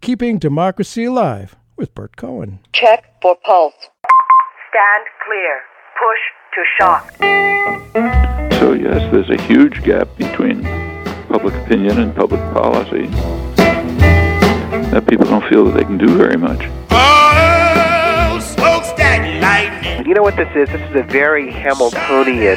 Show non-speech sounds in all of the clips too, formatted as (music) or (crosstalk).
Keeping Democracy Alive with Burt Cohen. Check for pulse. Stand clear. Push to shock. So, yes, there's a huge gap between public opinion and public policy that people don't feel that they can do very much. You know what this is? This is a very Hamiltonian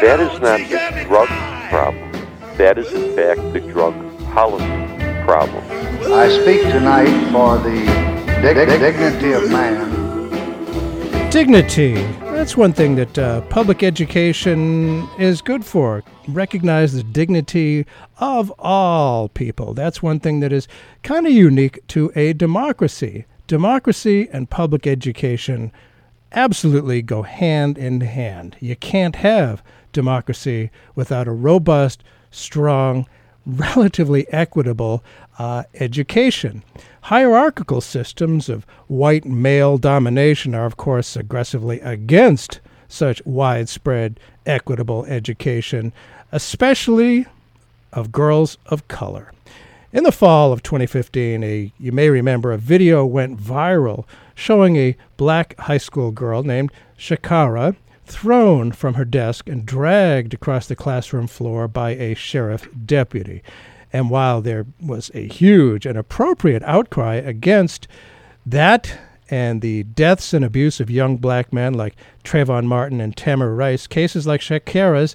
that is not the drug problem. That is, in fact, the drug policy problem. I speak tonight for the dig- dig- dignity of man Dignity. That's one thing that uh, public education is good for. Recognize the dignity of all people. That's one thing that is kind of unique to a democracy. Democracy and public education absolutely go hand in hand. You can't have democracy without a robust, strong, (laughs) relatively equitable uh, education. Hierarchical systems of white male domination are, of course, aggressively against such widespread equitable education, especially of girls of color. In the fall of 2015, a, you may remember a video went viral showing a black high school girl named Shakara thrown from her desk and dragged across the classroom floor by a sheriff deputy. And while there was a huge and appropriate outcry against that and the deaths and abuse of young black men like Trayvon Martin and Tamir Rice, cases like Shakara's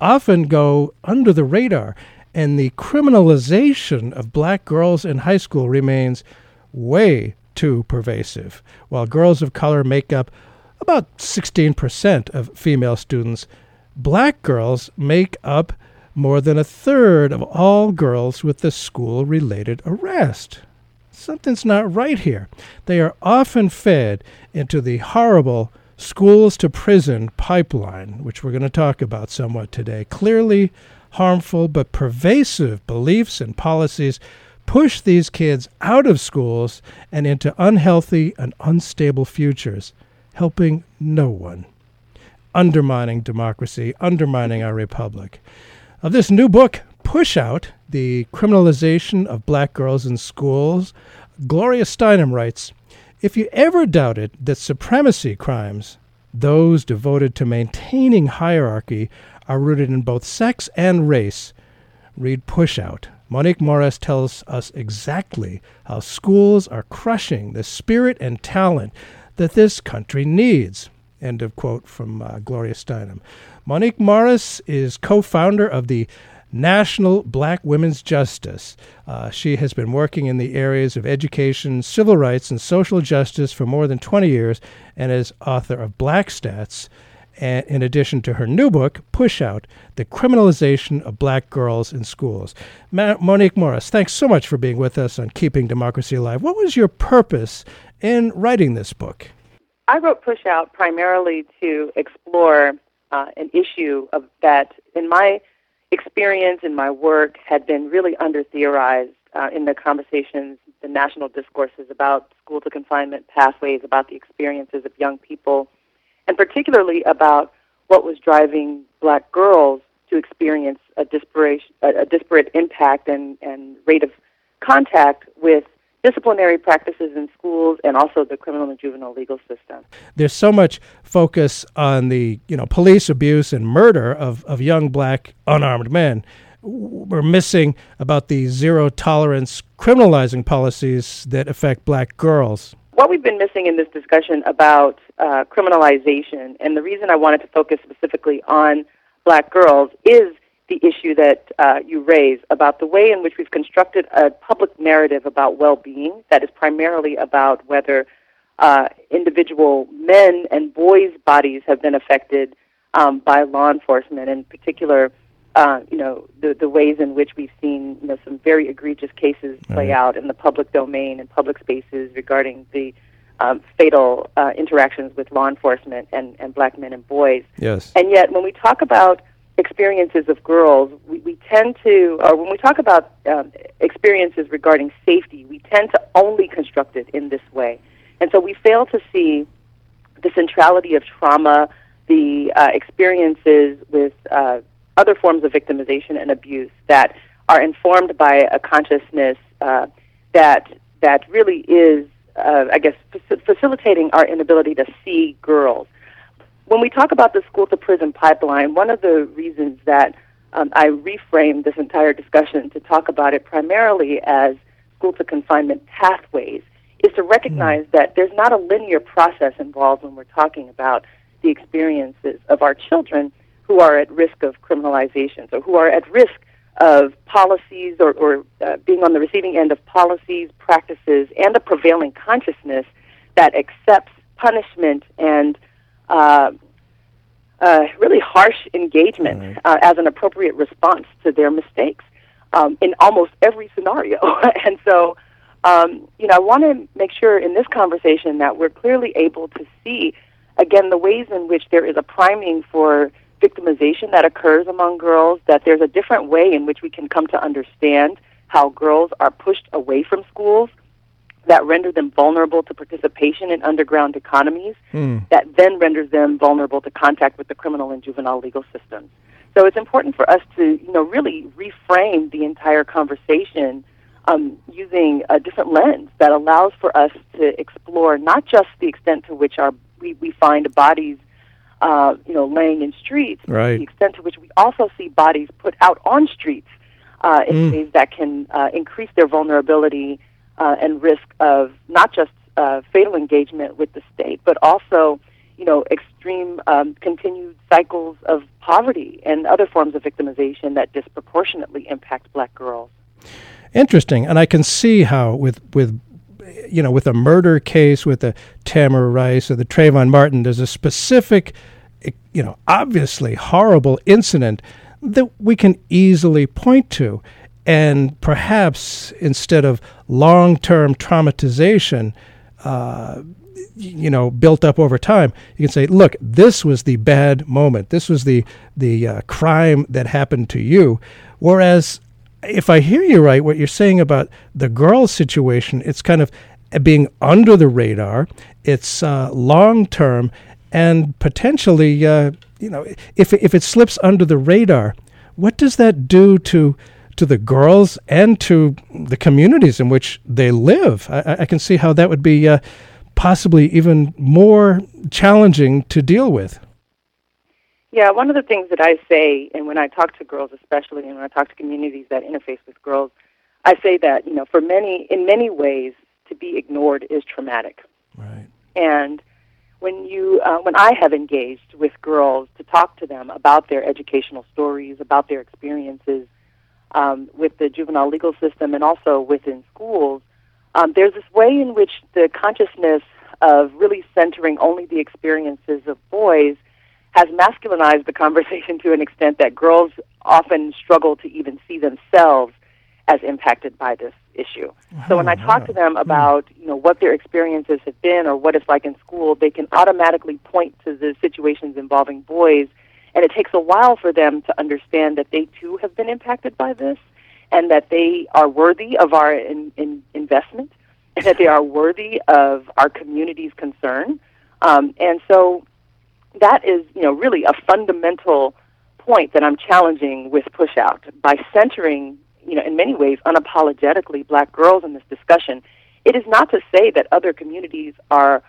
often go under the radar, and the criminalization of black girls in high school remains way too pervasive. While girls of color make up about 16% of female students, black girls make up more than a third of all girls with the school related arrest. Something's not right here. They are often fed into the horrible schools to prison pipeline, which we're going to talk about somewhat today. Clearly harmful but pervasive beliefs and policies push these kids out of schools and into unhealthy and unstable futures, helping no one, undermining democracy, undermining our republic of this new book, Push Out The Criminalization of Black Girls in Schools, Gloria Steinem writes If you ever doubted that supremacy crimes, those devoted to maintaining hierarchy, are rooted in both sex and race, read Push Out. Monique Morris tells us exactly how schools are crushing the spirit and talent that this country needs. End of quote from uh, Gloria Steinem. Monique Morris is co founder of the National Black Women's Justice. Uh, she has been working in the areas of education, civil rights, and social justice for more than 20 years and is author of Black Stats. And in addition to her new book, Push Out The Criminalization of Black Girls in Schools. Ma- Monique Morris, thanks so much for being with us on Keeping Democracy Alive. What was your purpose in writing this book? I wrote Push Out primarily to explore uh, an issue of that, in my experience in my work, had been really under theorized uh, in the conversations, the national discourses about school to confinement pathways, about the experiences of young people, and particularly about what was driving black girls to experience a disparate, a, disparate impact and, and rate of contact with disciplinary practices in schools and also the criminal and juvenile legal system. There's so much focus on the you know police abuse and murder of, of young black unarmed men. We're missing about the zero tolerance criminalizing policies that affect black girls. What we've been missing in this discussion about uh, criminalization, and the reason I wanted to focus specifically on black girls, is the issue that uh, you raise about the way in which we've constructed a public narrative about well-being that is primarily about whether uh, individual men and boys' bodies have been affected um, by law enforcement, in particular uh, you know, the, the ways in which we've seen, you know, some very egregious cases play Right. out in the public domain and public spaces regarding the um, fatal uh, interactions with law enforcement and, and black men and boys. Yes. And yet, when we talk about experiences of girls, we, we tend to, or when we talk about um, experiences regarding safety, we tend to only construct it in this way. And so we fail to see the centrality of trauma, the uh, experiences with uh, other forms of victimization and abuse that are informed by a consciousness uh, that that really is, uh, I guess, faci- facilitating our inability to see girls. When we talk about the school to prison pipeline, one of the reasons that um, I reframed this entire discussion to talk about it primarily as school to confinement pathways is to recognize that there's not a linear process involved when we're talking about the experiences of our children who are at risk of criminalization, so who are at risk of policies or, or uh, being on the receiving end of policies, practices, and a prevailing consciousness that accepts punishment and uh, uh, really harsh engagement uh, as an appropriate response to their mistakes um, in almost every scenario. (laughs) and so, um, you know, I want to make sure in this conversation that we're clearly able to see, again, the ways in which there is a priming for victimization that occurs among girls, that there's a different way in which we can come to understand how girls are pushed away from schools that render them vulnerable to participation in underground economies that then renders them vulnerable to contact with the criminal and juvenile legal systems. So it's important for us to, you know, really reframe the entire conversation um, using a different lens that allows for us to explore not just the extent to which our we, we find bodies, uh, you know, laying in streets, Right. the extent to which we also see bodies put out on streets uh, in Mm. ways that can uh, increase their vulnerability uh, and risk of not just uh, fatal engagement with the state, but also, you know, extreme um, continued cycles of poverty and other forms of victimization that disproportionately impact black girls. Interesting, and I can see how with with you know with a murder case with the Tamir Rice or the Trayvon Martin, there's a specific, you know, obviously horrible incident that we can easily point to, and perhaps instead of long-term traumatization. Uh, you know built up over time you can say look this was the bad moment this was the the uh, crime that happened to you whereas if i hear you right what you're saying about the girl situation it's kind of being under the radar it's uh, long term and potentially uh, you know if if it slips under the radar what does that do to to the girls and to the communities in which they live. I, I- I can see how that would be uh, possibly even more challenging to deal with. Yeah, one of the things that I say, and when I talk to girls especially, and when I talk to communities that interface with girls, I say that, you know, for many, in many ways, to be ignored is traumatic. Right. And when you, uh, when I have engaged with girls to talk to them about their educational stories, about their experiences um, with the juvenile legal system, and also within schools, um, there's this way in which the consciousness of really centering only the experiences of boys has masculinized the conversation to an extent that girls often struggle to even see themselves as impacted by this issue. So when I talk to them about, you know, what their experiences have been or what it's like in school, they can automatically point to the situations involving boys, and it takes a while for them to understand that they too have been impacted by this and that they are worthy of our in, in investment and that they are worthy of our community's concern. Um, and so that is, you know, really a fundamental point that I'm challenging with Push Out by centering, you know, in many ways unapologetically black girls in this discussion. It is not to say that other communities are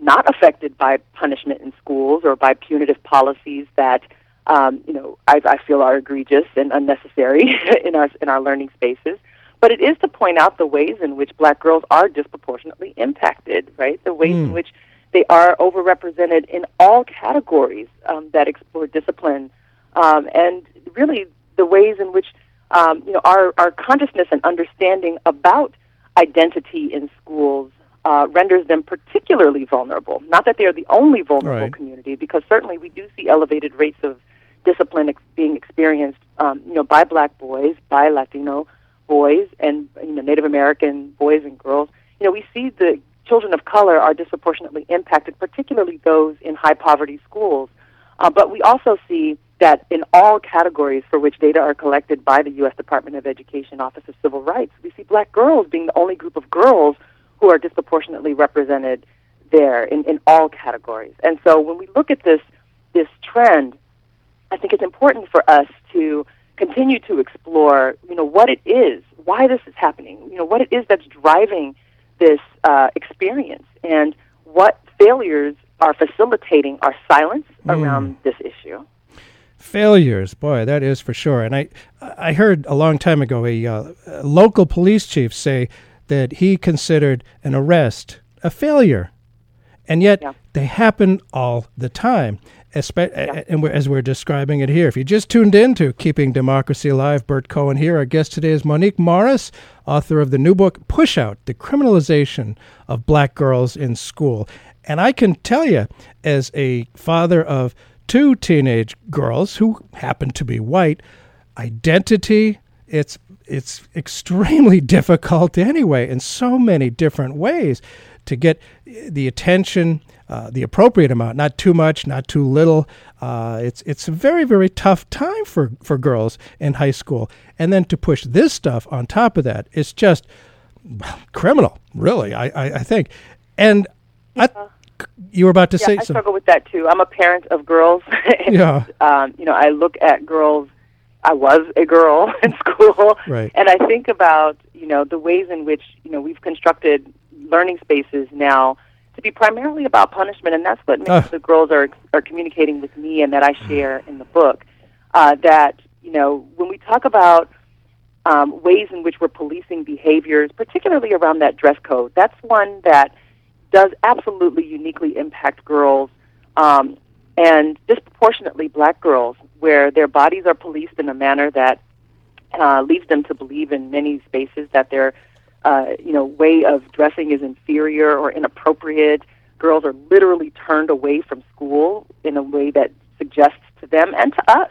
not affected by punishment in schools or by punitive policies that um, you know I, I feel are egregious and unnecessary (laughs) in our in our learning spaces. But it is to point out the ways in which black girls are disproportionately impacted, right? The ways in which they are overrepresented in all categories um, that explore discipline, um, and really the ways in which um, you know our, our consciousness and understanding about identity in schools uh, renders them particularly vulnerable. Not that they are the only vulnerable Right. community, because certainly we do see elevated rates of discipline ex- being experienced, um, you know, by Black boys, by Latino boys, and you know, Native American boys and girls. You know, we see the children of color are disproportionately impacted, particularly those in high poverty schools. Uh, but we also see that in all categories for which data are collected by the U.S. Department of Education Office of Civil Rights, we see black girls being the only group of girls who are disproportionately represented there in, in all categories. And so when we look at this this trend, I think it's important for us to continue to explore, you know, what it is, why this is happening, you know, what it is that's driving this uh, experience, and what failures are facilitating our silence Mm. around this issue. Failures, boy, that is for sure. And I, I heard a long time ago a, uh, a local police chief say that he considered an arrest a failure, and yet they happen all the time. Espe- And we're, as we're describing it here, if you just tuned in to Keeping Democracy Alive, Burt Cohen here. Our guest today is Monique Morris, author of the new book Push Out: The Criminalization of Black Girls in School. And I can tell you, as a father of two teenage girls who happen to be white, identity it's it's extremely (laughs) difficult anyway in so many different ways to get the attention, uh, the appropriate amount, not too much, not too little. Uh, it's it's a very very tough time for for girls in high school, and then to push this stuff on top of that, it's just criminal, really. I I, I think, and I, you were about to yeah, say I struggle with that too. I'm a parent of girls. (laughs) and, Yeah. Um, you know, I look at girls. I was a girl (laughs) in school, Right. and I think about you know the ways in which you know we've constructed learning spaces now to be primarily about punishment, and that's what many Ugh. of the girls are are communicating with me, and that I share in the book. Uh, that you know when we talk about um, ways in which we're policing behaviors, particularly around that dress code, that's one that does absolutely uniquely impact girls um, and disproportionately black girls, where their bodies are policed in a manner that uh, leads them to believe in many spaces that their uh, you know way of dressing is inferior or inappropriate. Girls are literally turned away from school in a way that suggests to them and to us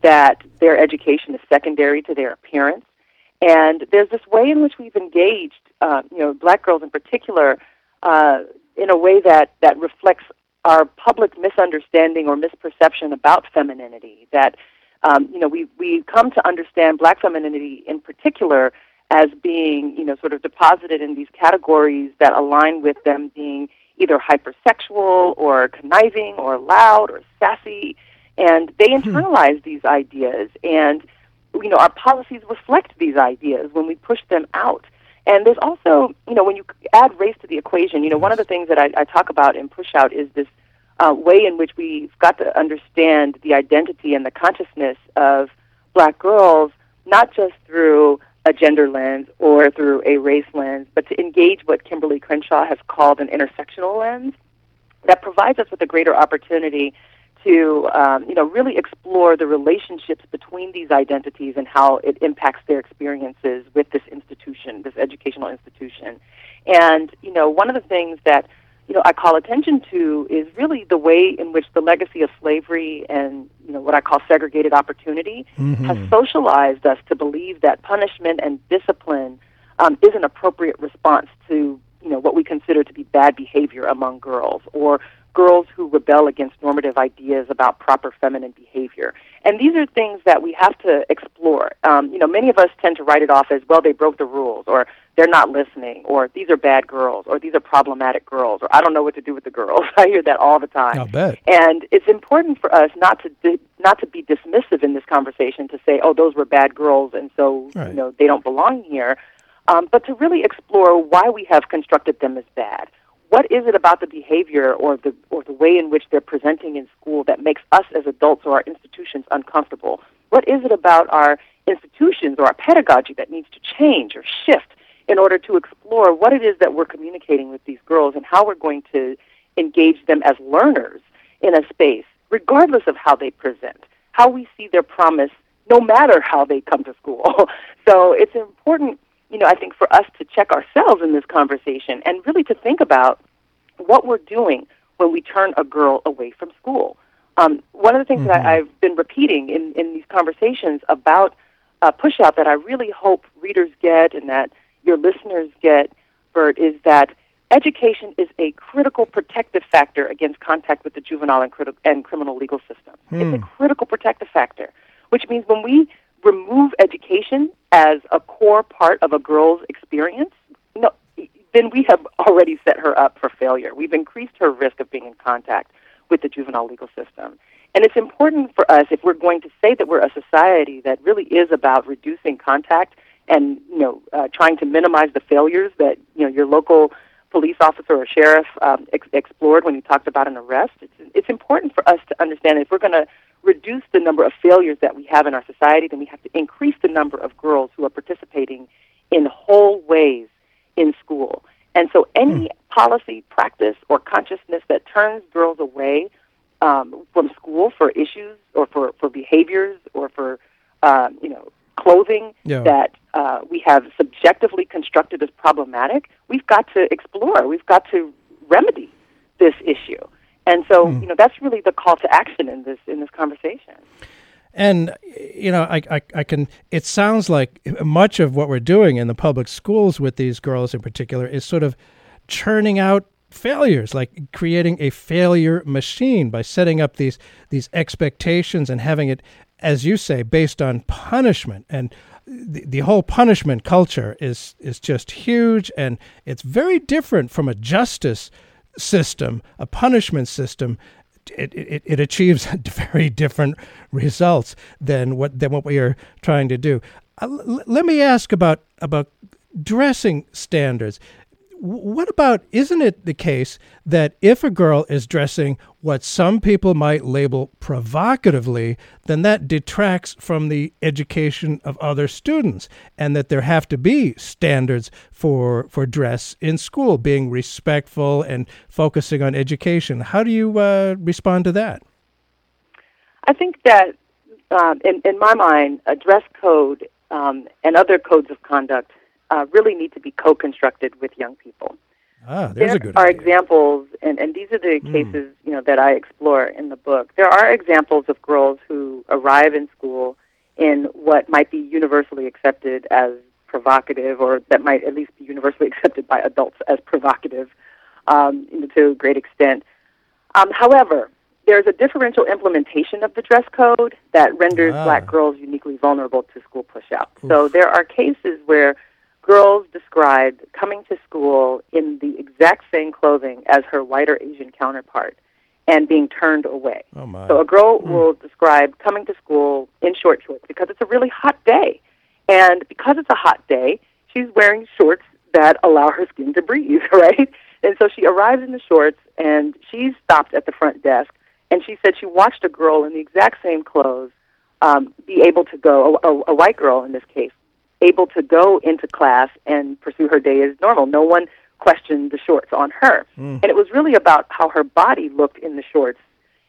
that their education is secondary to their appearance. And there's this way in which we've engaged, uh, you know, black girls in particular, uh, in a way that, that reflects our public misunderstanding or misperception about femininity. That, um, you know, we, we come to understand black femininity in particular as being, you know, sort of deposited in these categories that align with them being either hypersexual or conniving or loud or sassy. And they internalize these ideas and you know, our policies reflect these ideas when we push them out. And there's also, you know, when you add race to the equation, you know, one of the things that I, I talk about in Push Out is this uh, way in which we've got to understand the identity and the consciousness of black girls, not just through a gender lens or through a race lens, but to engage what Kimberlé Crenshaw has called an intersectional lens that provides us with a greater opportunity to um, you know really explore the relationships between these identities and how it impacts their experiences with this institution, this educational institution. And you know one of the things that you know I call attention to is really the way in which the legacy of slavery and you know what I call segregated opportunity has socialized us to believe that punishment and discipline um, is an appropriate response to you know what we consider to be bad behavior among girls or girls who rebel against normative ideas about proper feminine behavior. And these are things that we have to explore. Um, you know, many of us tend to write it off as, well, they broke the rules, or they're not listening, or these are bad girls, or these are problematic girls, or I don't know what to do with the girls. (laughs) I hear that all the time. I'll bet. And it's important for us not to di- not to be dismissive in this conversation to say, oh, those were bad girls, and so Right. you know they don't belong here. Um, but to really explore why we have constructed them as bad. What is it about the behavior or the or the way in which they're presenting in school that makes us as adults or our institutions uncomfortable? What is it about our institutions or our pedagogy that needs to change or shift in order to explore what it is that we're communicating with these girls and how we're going to engage them as learners in a space, regardless of how they present, how we see their promise, no matter how they come to school. (laughs) so it's important, you know, I think for us to check ourselves in this conversation and really to think about what we're doing when we turn a girl away from school. Um, one of the things that I've been repeating in, in these conversations about uh, push out that I really hope readers get and that your listeners get, Burt, is that education is a critical protective factor against contact with the juvenile and, criti- and criminal legal system. It's a critical protective factor, which means when we remove education as a core part of a girl's experience, no, then we have already set her up for failure. We've increased her risk of being in contact with the juvenile legal system. And it's important for us if we're going to say that we're a society that really is about reducing contact and you know uh, trying to minimize the failures that you know your local police officer or sheriff um, ex- explored when he talked about an arrest. It's, it's important for us to understand if we're going to reduce the number of failures that we have in our society, then we have to increase the number of girls who are participating in whole ways in school. And so, any policy, practice, or consciousness that turns girls away um, from school for issues or for, for behaviors or for um, you know clothing Yeah. that uh, we have subjectively constructed as problematic, we've got to explore. We've got to remedy this issue. And so, Hmm. you know, that's really the call to action in this in this conversation. And you know, I, I I can. It sounds like much of what we're doing in the public schools with these girls in particular is sort of churning out failures, like creating a failure machine by setting up these these expectations and having it, as you say, based on punishment and. The, the whole punishment culture is is just huge and it's very different from a justice system, a punishment system it, it, it achieves (laughs) very different results than what than what we are trying to do. Uh, l- let me ask about about dressing standards. What about isn't it the case that if a girl is dressing what some people might label provocatively, then that detracts from the education of other students, and that there have to be standards for for dress in school, being respectful and focusing on education. How do you uh, respond to that? I think that, um, in, in my mind, a dress code um, and other codes of conduct uh, really need to be co-constructed with young people. Ah, there's there a good are idea. examples, and, and these are the cases you know that I explore in the book. There are examples of girls who arrive in school in what might be universally accepted as provocative, or that might at least be universally (laughs) accepted by adults as provocative, um, to a great extent. Um, however, there's a differential implementation of the dress code that renders Ah. black girls uniquely vulnerable to school push-out. So there are cases where girls described coming to school in the exact same clothing as her whiter Asian counterpart and being turned away. Oh my! So a girl will describe coming to school in short shorts because it's a really hot day. And because it's a hot day, she's wearing shorts that allow her skin to breathe, (laughs) right? And so she arrives in the shorts and she's stopped at the front desk and she said she watched a girl in the exact same clothes um, be able to go, a, a, a white girl in this case, able to go into class and pursue her day as normal. No one questioned the shorts on her. Hmm. And it was really about how her body looked in the shorts,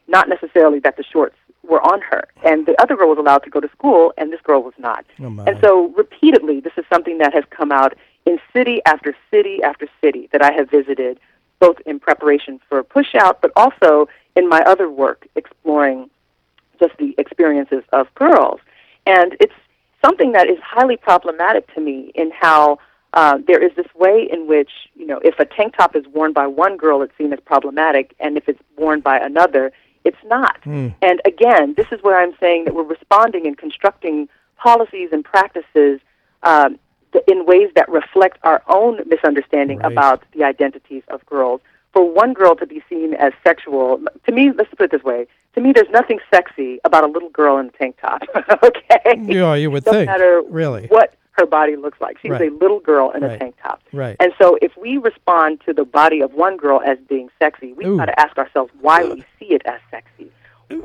not necessarily that the shorts were on her. And the other girl was allowed to go to school, and this girl was not. Oh, and so, repeatedly, this is something that has come out in city after city after city that I have visited, both in preparation for Push Out, but also in my other work exploring just the experiences of girls. And it's something that is highly problematic to me in how uh, there is this way in which, you know, if a tank top is worn by one girl, it's seen as problematic, and if it's worn by another, it's not. And again, this is where I'm saying that we're responding and constructing policies and practices um, in ways that reflect our own misunderstanding Right. about the identities of girls. For one girl to be seen as sexual, to me, let's put it this way: to me, there's nothing sexy about a little girl in a tank top. (laughs) okay, Yeah, you would no think. matter really. what her body looks like. She's Right. a little girl in Right. a tank top. Right. And so if we respond to the body of one girl as being sexy, we've got to ask ourselves why we see it as sexy.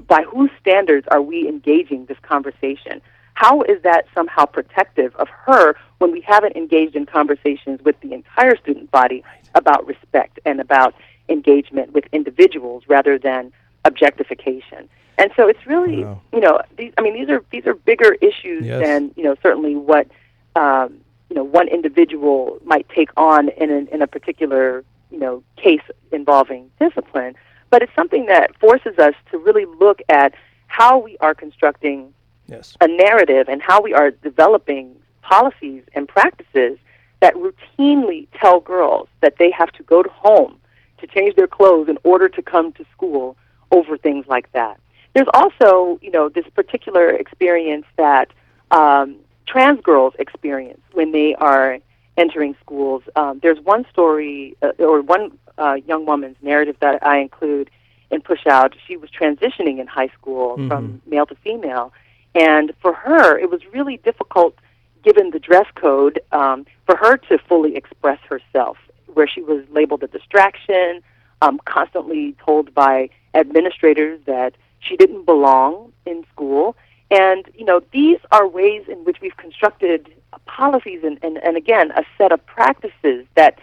By whose standards are we engaging this conversation? How is that somehow protective of her when we haven't engaged in conversations with the entire student body about respect and about engagement with individuals rather than objectification? And so it's really, Wow. you know, these, I mean, these are these are bigger issues Yes. than you know certainly what um, you know one individual might take on in a, in a particular you know case involving discipline. But it's something that forces us to really look at how we are constructing yes. a narrative and how we are developing policies and practices that routinely tell girls that they have to go to home to change their clothes in order to come to school over things like that. There's also, you know, this particular experience that um, trans girls experience when they are entering schools. Um, there's one story uh, or one uh, young woman's narrative that I include in Push Out. She was transitioning in high school Mm-hmm. from male to female, and for her, it was really difficult, given the dress code, um, for her to fully express herself. Where she was labeled a distraction, um, constantly told by administrators that she didn't belong in school. And, you know, these are ways in which we've constructed policies and, and, and again, a set of practices that,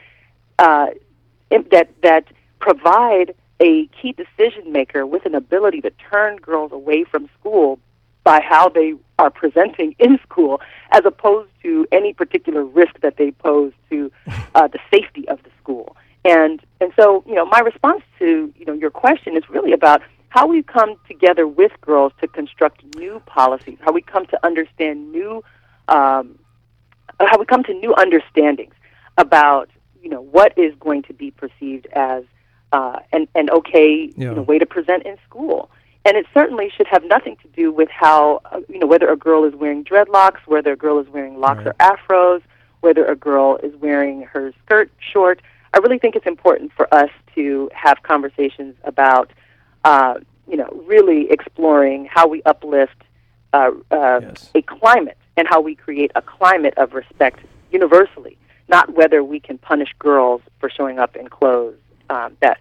uh, that, that provide a key decision maker with an ability to turn girls away from school by how they are presenting in school as opposed to any particular risk that they pose to (laughs) uh, the safety of the school. And and so, you know, my response to, you know, your question is really about how we come together with girls to construct new policies, how we come to understand new um, how we come to new understandings about, you know, what is going to be perceived as uh, an, an okay Yeah. you know, way to present in school. And it certainly should have nothing to do with how, uh, you know, whether a girl is wearing dreadlocks, whether a girl is wearing locks or afros, whether a girl is wearing her skirt short. I really think it's important for us to have conversations about, uh, you know, really exploring how we uplift uh, uh, a climate and how we create a climate of respect universally, not whether we can punish girls for showing up in clothes um, that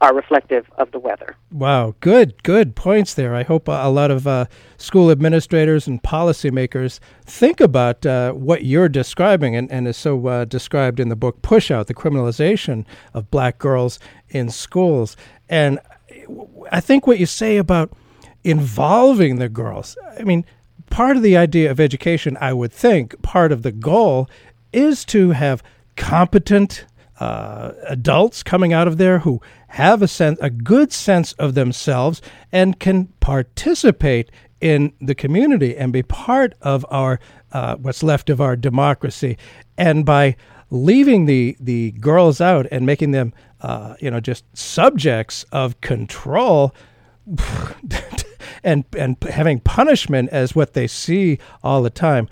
are reflective of the weather. Wow, good, good points there. I hope a lot of uh, school administrators and policymakers think about uh, what you're describing and, and is so uh, described in the book Push Out, the criminalization of black girls in schools. And I think what you say about involving the girls, I mean, part of the idea of education, I would think, part of the goal is to have competent uh, adults coming out of there who have a sense, a good sense of themselves, and can participate in the community and be part of our uh, what's left of our democracy. And by leaving the the girls out and making them, uh, you know, just subjects of control. (laughs) and and having punishment as what they see all the time.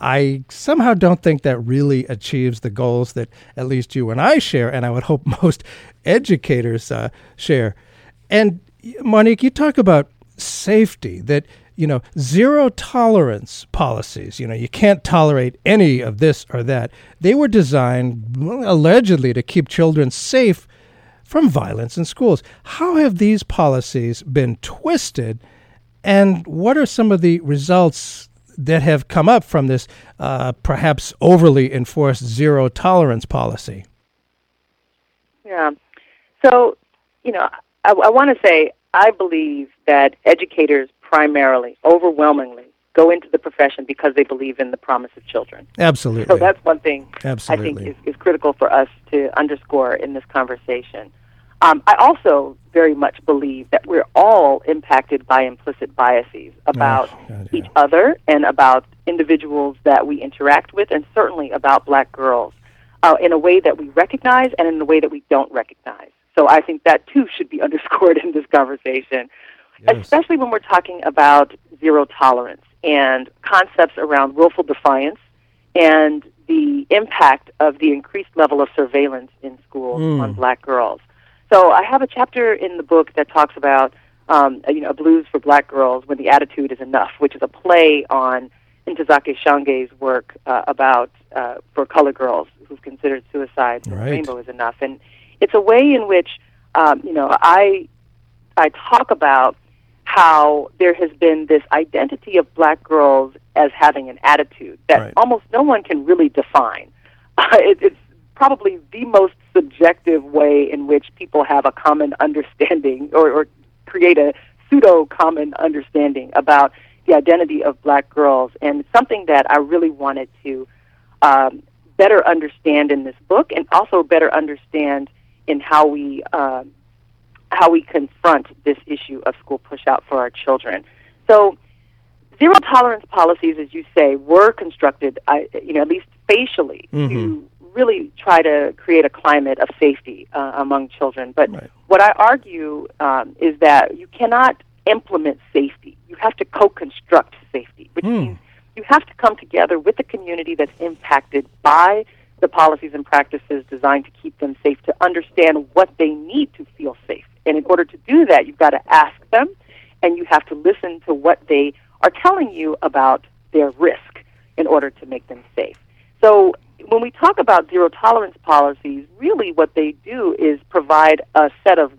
I somehow don't think that really achieves the goals that at least you and I share, and I would hope (laughs) most educators uh, share. And Monique, you talk about safety, that you know zero tolerance policies. You know you can't tolerate any of this or that. They were designed allegedly to keep children safe from violence in schools. How have these policies been twisted, and what are some of the results that have come up from this uh, perhaps overly enforced zero tolerance policy? Yeah. So, you know, I, I want to say I believe that educators primarily, overwhelmingly, go into the profession because they believe in the promise of children. Absolutely. So that's one thing Absolutely. I think is, is critical for us to underscore in this conversation. Um, I also very much believe that we're all impacted by implicit biases about each other and about individuals that we interact with, and certainly about black girls uh, in a way that we recognize and in a way that we don't recognize. So I think that too should be (laughs) underscored in this conversation, especially when we're talking about zero tolerance and concepts around willful defiance and the impact of the increased level of surveillance in schools Mm. on black girls. So I have a chapter in the book that talks about um, you know a blues for black girls when the attitude is enough, which is a play on Ntozake Shange's work uh, about uh, for color girls who've considered suicide Right. the rainbow is enough, and it's a way in which um, you know I I talk about how there has been this identity of black girls as having an attitude that almost no one can really define. (laughs) it, it's probably the most subjective way in which people have a common understanding (laughs) or, or create a pseudo common understanding about the identity of black girls. And something that I really wanted to um, better understand in this book and also better understand in how we. um how we confront this issue of school pushout for our children. So, zero tolerance policies, as you say, were constructed, you know, at least facially, Mm-hmm. to really try to create a climate of safety uh, among children. But Right. what I argue um, is that you cannot implement safety. You have to co-construct safety, which Hmm. means you have to come together with the community that's impacted by the policies and practices designed to keep them safe to understand what they need to feel safe. And in order to do that, you've got to ask them and you have to listen to what they are telling you about their risk in order to make them safe. So when we talk about zero tolerance policies, really what they do is provide a set of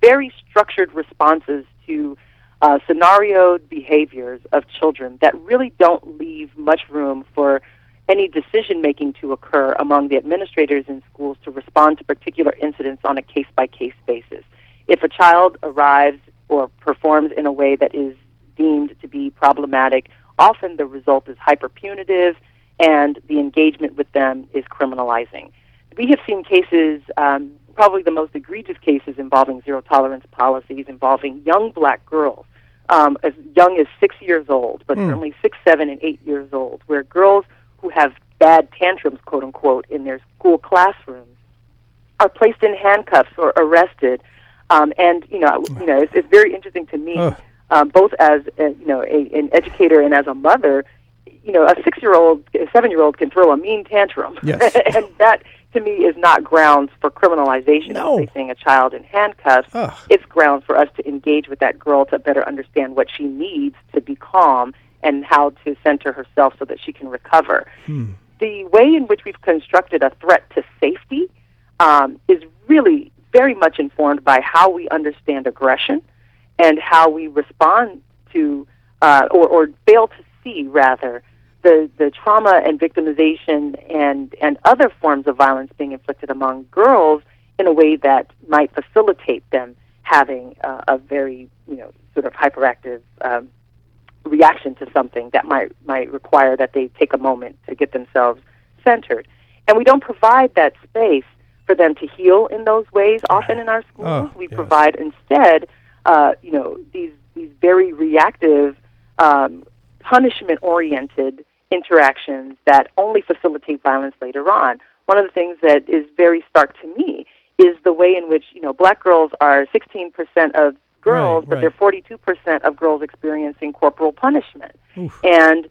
very structured responses to uh, scenarioed behaviors of children that really don't leave much room for any decision making to occur among the administrators in schools to respond to particular incidents on a case by case basis. If a child arrives or performs in a way that is deemed to be problematic, often the result is hyperpunitive and the engagement with them is criminalizing. We have seen cases, um, probably the most egregious cases involving zero tolerance policies involving young black girls, um, as young as six years old, but certainly six, seven, and eight years old, where girls who have bad tantrums, quote unquote, in their school classrooms are placed in handcuffs or arrested. Um, and you know, you know, it's, it's very interesting to me, Ugh. um, both as a, you know a, an educator and as a mother. You know, a six-year-old, a seven-year-old can throw a mean tantrum, Yes. (laughs) and that to me is not grounds for criminalization No. of placing a child in handcuffs. Ugh. It's grounds for us to engage with that girl to better understand what she needs to be calm and how to center herself so that she can recover. The way in which we've constructed a threat to safety um, is really very much informed by how we understand aggression and how we respond to, uh, or, or fail to see, rather, the, the trauma and victimization and, and other forms of violence being inflicted among girls in a way that might facilitate them having uh, a very, you know, sort of hyperactive um, reaction to something that might might require that they take a moment to get themselves centered. And we don't provide that space for them to heal in those ways. Often in our schools, Oh, we yes. provide instead, uh, you know, these these very reactive, um, punishment-oriented interactions that only facilitate violence later on. One of the things that is very stark to me is the way in which you know black girls are 16% of girls, Right, but right. they're 42% of girls experiencing corporal punishment. Oof. And,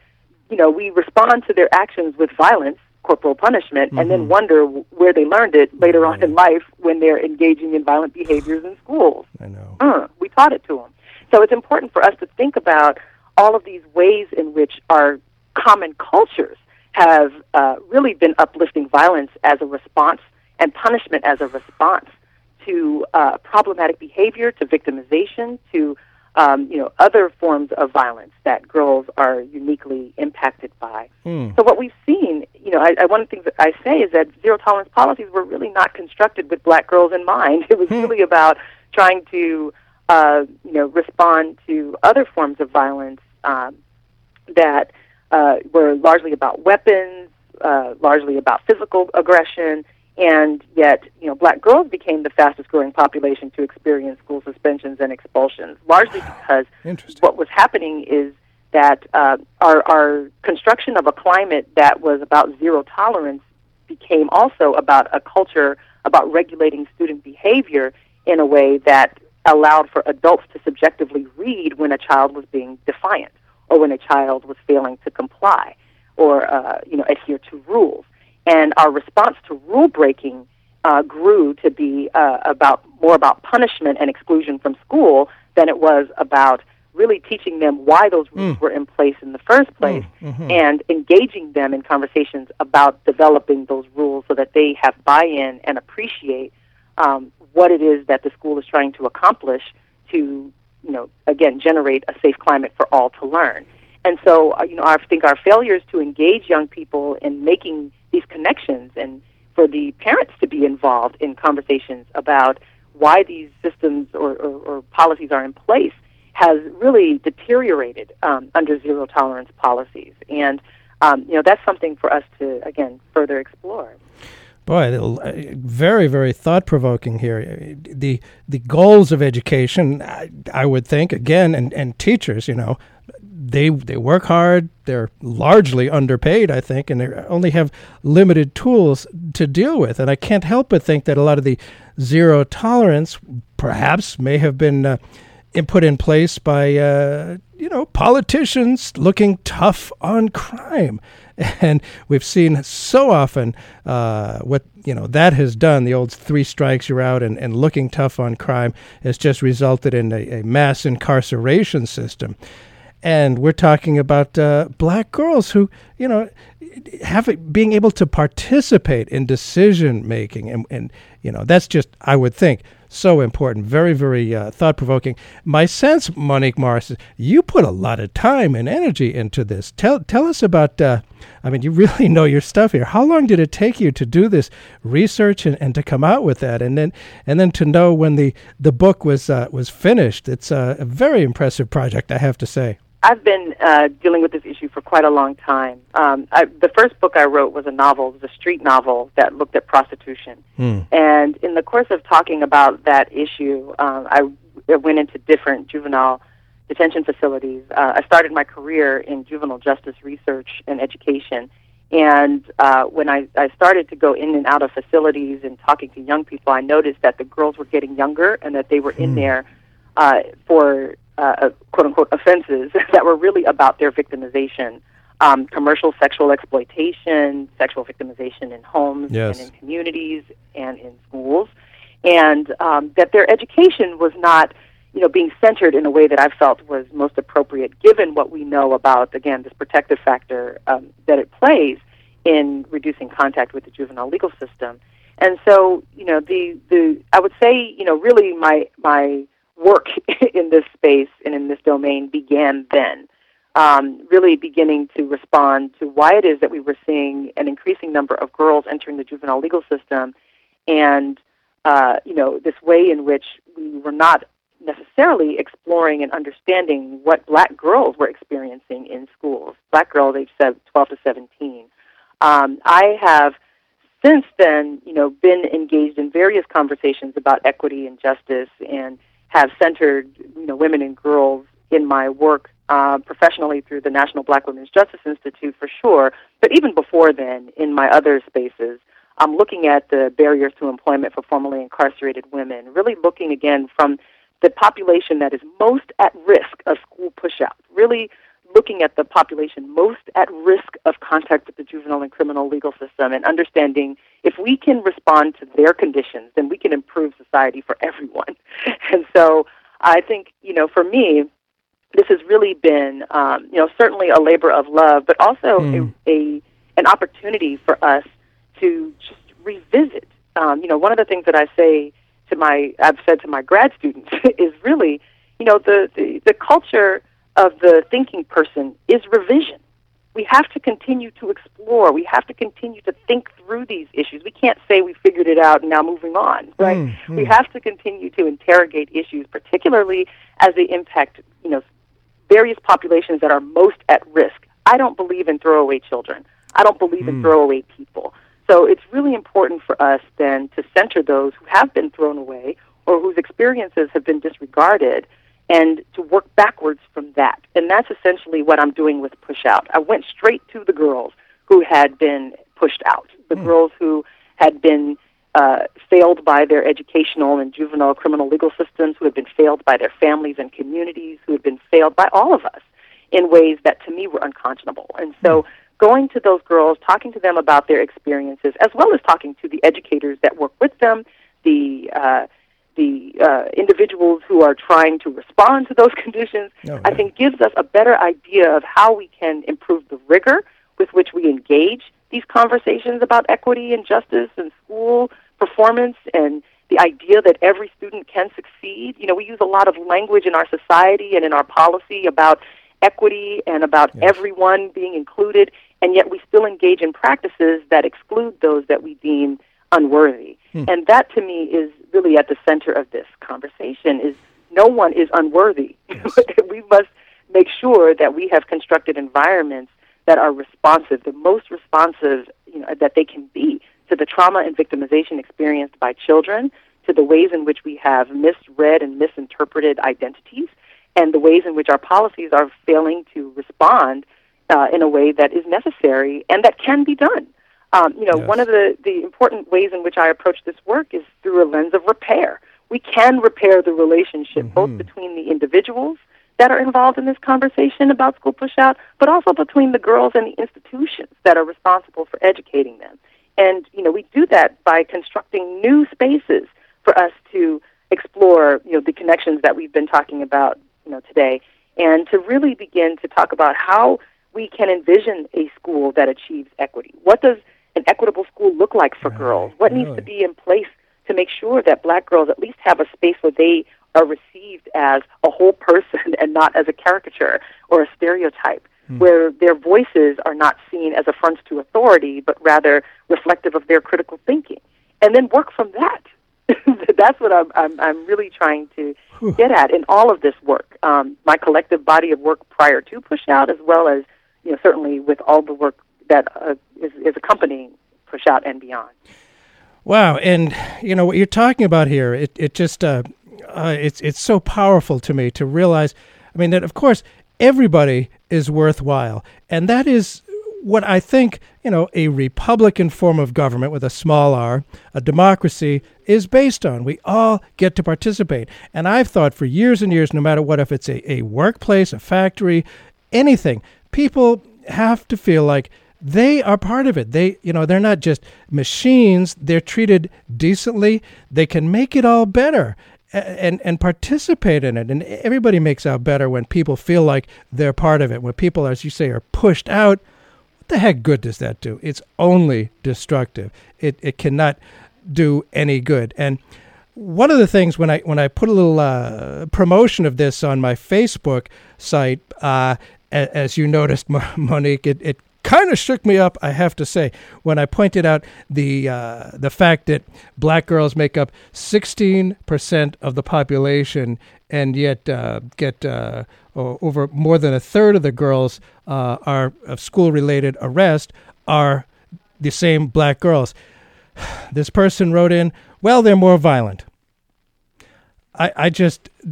you know, we respond to their actions with violence, corporal punishment, and Mm-hmm. then wonder where they learned it later on in life when they're engaging in violent behaviors in schools. I know. Uh, we taught it to them. So it's important for us to think about all of these ways in which our common cultures have uh, really been uplifting violence as a response and punishment as a response to uh, problematic behavior, to victimization, to um, you know other forms of violence that girls are uniquely impacted by. Hmm. So what we've seen, you know, I, I, one of the things that I say is that zero tolerance policies were really not constructed with black girls in mind. (laughs) It was really about trying to, uh, you know, respond to other forms of violence um, that uh, were largely about weapons, uh, largely about physical aggression, and yet, you know, black girls became the fastest growing population to experience school suspensions and expulsions, largely (sighs) because what was happening is that uh, our, our construction of a climate that was about zero tolerance became also about a culture about regulating student behavior in a way that allowed for adults to subjectively read when a child was being defiant or when a child was failing to comply or uh, you know adhere to rules. And our response to rule breaking uh, grew to be uh, about more about punishment and exclusion from school than it was about really teaching them why those rules were in place in the first place and engaging them in conversations about developing those rules so that they have buy-in and appreciate um, what it is that the school is trying to accomplish to you know again generate a safe climate for all to learn. And so uh, you know i think our failures to engage young people in making these connections and for the parents to be involved in conversations about why these systems or, or, or policies are in place has really deteriorated um, under zero tolerance policies. And um, you know that's something for us to again further explore Boy, uh, very, very thought provoking here. The the goals of education, I, I, would think, again, and, and teachers, you know, they they work hard. They're largely underpaid, I think, and they only have limited tools to deal with. And I can't help but think that a lot of the zero tolerance, perhaps, may have been uh, put in place by uh, you know politicians looking tough on crime (laughs) and we've seen so often uh, what you know that has done. The old three strikes you're out, and, and looking tough on crime has just resulted in a, a mass incarceration system. And we're talking about uh, black girls who, you know, having being able to participate in decision making, and, and you know that's just I would think so important. Very, very uh, thought provoking. My sense, Monique Morris, you put a lot of time and energy into this. Tell tell us about. Uh, I mean, you really (laughs) know your stuff here. How long did it take you to do this research and, and to come out with that, and then and then to know when the the book was uh, was finished? It's a very impressive project, I have to say. I've been uh, dealing with this issue for quite a long time. Um, I, the first book I wrote was a novel, it was a street novel that looked at prostitution. Mm. And in the course of talking about that issue, um, I, I went into different juvenile detention facilities. Uh, I started my career in juvenile justice research and education. And uh, when I, I started to go in and out of facilities and talking to young people, I noticed that the girls were getting younger and that they were mm. in hmm. there uh, for uh, quote unquote offenses (laughs) that were really about their victimization. Um, commercial sexual exploitation, sexual victimization in homes yes. and in communities and in schools, and um, that their education was not, you know, being centered in a way that I felt was most appropriate, given what we know about again this protective factor um, that it plays in reducing contact with the juvenile legal system. And so, you know, the the I would say, you know, really my my work (laughs) in this space and in this domain began then. Um, really beginning to respond to why it is that we were seeing an increasing number of girls entering the juvenile legal system, and uh, you know this way in which we were not necessarily exploring and understanding what black girls were experiencing in schools. Black girls aged 12 to 17. Um, I have since then, you know, been engaged in various conversations about equity and justice and have centered you know women and girls in my work uh, professionally through the National Black Women's Justice Institute for sure, but even before then in my other spaces. I'm looking at the barriers to employment for formerly incarcerated women, really looking again from the population that is most at risk of school pushout, really looking at the population most at risk of contact with the juvenile and criminal legal system and understanding if we can respond to their conditions, then we can improve society for everyone. (laughs) And so I think, you know, for me, this has really been, um, you know, certainly a labor of love, but also mm. a, a an opportunity for us to just revisit. Um, you know, one of the things that I say to my, I've said to my grad students (laughs) is really, you know, the, the, the culture of the thinking person is revision. We have to continue to explore. We have to continue to think through these issues. We can't say we figured it out and now moving on, right? Mm-hmm. We have to continue to interrogate issues, particularly as they impact, you know, various populations that are most at risk. I don't believe in throwaway children. I don't believe mm. in throwaway people. So it's really important for us then to center those who have been thrown away or whose experiences have been disregarded and to work backwards from that. And that's essentially what I'm doing with Push Out. I went straight to the girls who had been pushed out, the mm. girls who had been uh, failed by their educational and juvenile criminal legal systems, who had been failed by their families and communities, who had been failed by all of us in ways that to me were unconscionable. And so mm. going to those girls, talking to them about their experiences, as well as talking to the educators that work with them, the uh, the uh, individuals who are trying to respond to those (laughs) conditions, oh, I think gives us a better idea of how we can improve the rigor with which we engage these conversations about equity and justice and school performance and the idea that every student can succeed. You know, we use a lot of language in our society and in our policy about equity and about yes. everyone being included, and yet we still engage in practices that exclude those that we deem unworthy. Hmm. And that to me is really at the center of this conversation is no one is unworthy. Yes. (laughs) we must make sure that we have constructed environments that are responsive, the most responsive you know, that they can be to the trauma and victimization experienced by children, to the ways in which we have misread and misinterpreted identities, and the ways in which our policies are failing to respond uh, in a way that is necessary and that can be done. Um, you know, Yes. one of the, the important ways in which I approach this work is through a lens of repair. We can repair the relationship both between the individuals that are involved in this conversation about school pushout, but also between the girls and the institutions that are responsible for educating them. And you know, we do that by constructing new spaces for us to explore, you know, the connections that we've been talking about, you know, today, and to really begin to talk about how we can envision a school that achieves equity. What does an equitable school look like for girls? What needs to be in place to make sure that black girls at least have a space where they are received as a whole person (laughs) and not as a caricature or a stereotype, where their voices are not seen as affronts to authority, but rather reflective of their critical thinking. And then work from that. (laughs) That's what I'm, I'm, I'm really trying to get at in all of this work. Um, my collective body of work prior to Push Out, as well as you know, certainly with all the work that uh, is, is accompanying Push Out and beyond. Wow, and you know what you're talking about here. It it just uh, uh, it's it's so powerful to me to realize. I mean that of course everybody is worthwhile, and that is what I think you know a Republican form of government with a small r, a democracy, is based on. We all get to participate, and I've thought for years and years, no matter what, if it's a, a workplace, a factory, anything, people have to feel like they are part of it. They, you know, they're not just machines. They're treated decently. They can make it all better and and participate in it. And everybody makes out better when people feel like they're part of it. When people, as you say, are pushed out, what the heck good does that do? It's only destructive. It it cannot do any good. And one of the things when I when I put a little uh, promotion of this on my Facebook site, uh, as you noticed, (laughs) Monique, it, it kind of shook me up. I have to say when I pointed out the uh, the fact that black girls make up sixteen percent of the population, and yet uh, get uh, over more than a third of the girls uh, are of school related arrest are the same black girls. (sighs) This person wrote in, well, they're more violent. I, I just (laughs)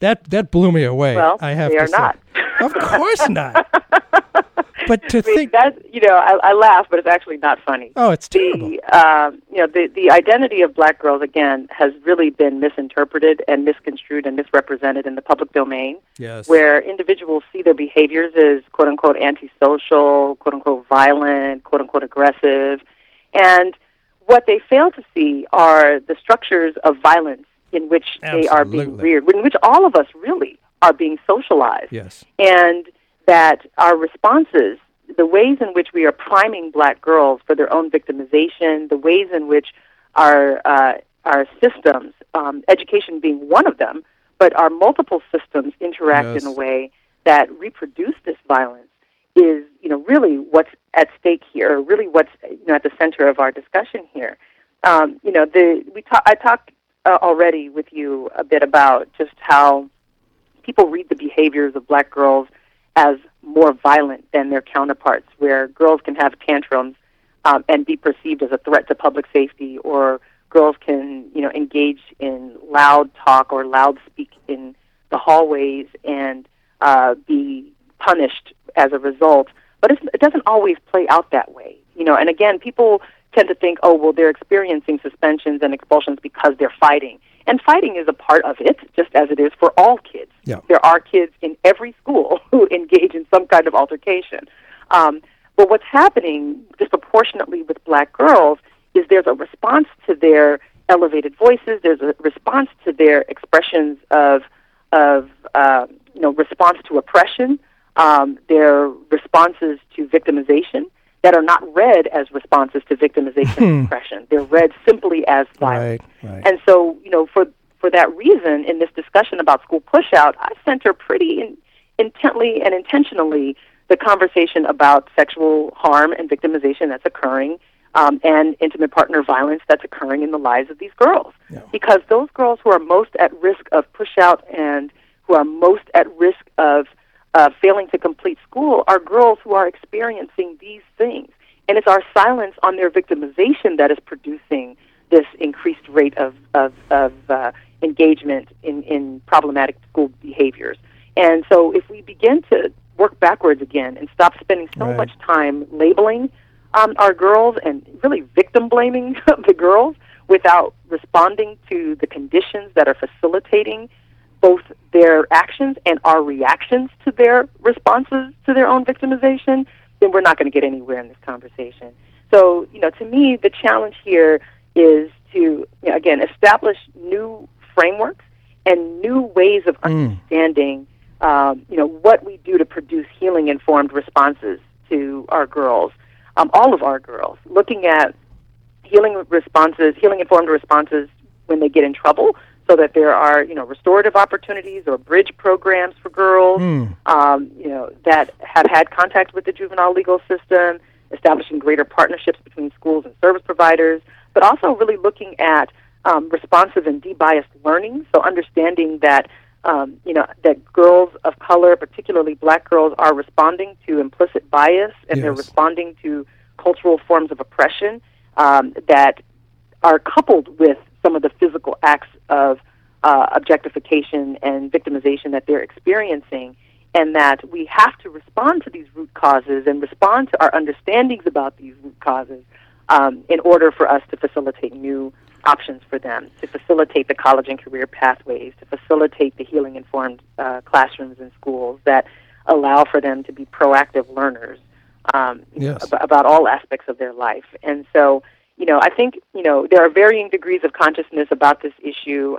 that that blew me away. Well, I have they to are say. not. (laughs) Of course not. but to I mean, think, that you know, I, I laugh, but it's actually not funny. oh, it's terrible. the um, you know the the identity of black girls again has really been misinterpreted and misconstrued and misrepresented in the public domain, Yes. where individuals see their behaviors as quote unquote antisocial, quote unquote violent, quote unquote aggressive, and what they fail to see are the structures of violence in which they are being reared, in which all of us really are being socialized Yes. and that our responses, the ways in which we are priming black girls for their own victimization, the ways in which our uh, our systems, um, education being one of them, but our multiple systems interact Yes. in a way that reproduce this violence is, you know, really what's at stake here, really what's you know at the center of our discussion here. Um, you know, the we ta- I talked uh, already with you a bit about just how people read the behaviors of black girls as more violent than their counterparts, where girls can have tantrums um, and be perceived as a threat to public safety, or girls can, you know, engage in loud talk or loud speak in the hallways and uh, be punished as a result. But it's, it doesn't always play out that way, you know. And again, people tend to think, oh, well, they're experiencing suspensions and expulsions because they're fighting. And fighting is a part of it, just as it is for all kids. Yeah. There are kids in every school (laughs) who engage in some kind of altercation. Um, but what's happening disproportionately with black girls is there's a response to their elevated voices. There's a response to their expressions of of uh, you know response to oppression. Um, their responses to victimization that are not read as responses to victimization and oppression. They're read simply as violence. Right. Right. And so, you know, for for that reason, in this discussion about school pushout, I center pretty in, intently and intentionally the conversation about sexual harm and victimization that's occurring, um, and intimate partner violence that's occurring in the lives of these girls. Yeah. Because those girls who are most at risk of pushout and who are most at risk of uh, failing to complete school are girls who are experiencing these things And it's our silence on their victimization that is producing this increased rate of, of, of uh, engagement in, in problematic school behaviors. And so if we begin to work backwards again and stop spending so Right. much time labeling um, our girls and really victim blaming (laughs) the girls without responding to the conditions that are facilitating both their actions and our reactions to their responses to their own victimization, then we're not going to get anywhere in this conversation. So, you know, to me, the challenge here is to, you know, again, establish new frameworks and new ways of understanding, um, you know, what we do to produce healing-informed responses to our girls, um, all of our girls, looking at healing responses, healing-informed responses when they get in trouble, so that there are, you know, restorative opportunities or bridge programs for girls, um, you know, that have had contact with the juvenile legal system, establishing greater partnerships between schools and service providers, but also really looking at um, responsive and de-biased learning. So understanding that um, you know that girls of color, particularly black girls, are responding to implicit bias and they're responding to cultural forms of oppression um, that are coupled with some of the physical acts of uh, objectification and victimization that they're experiencing, and that we have to respond to these root causes and respond to our understandings about these root causes um, in order for us to facilitate new options for them, to facilitate the college and career pathways, to facilitate the healing informed uh, classrooms and schools that allow for them to be proactive learners um, Yes. ab- about all aspects of their life. And so, you know, I think, you know, there are varying degrees of consciousness about this issue.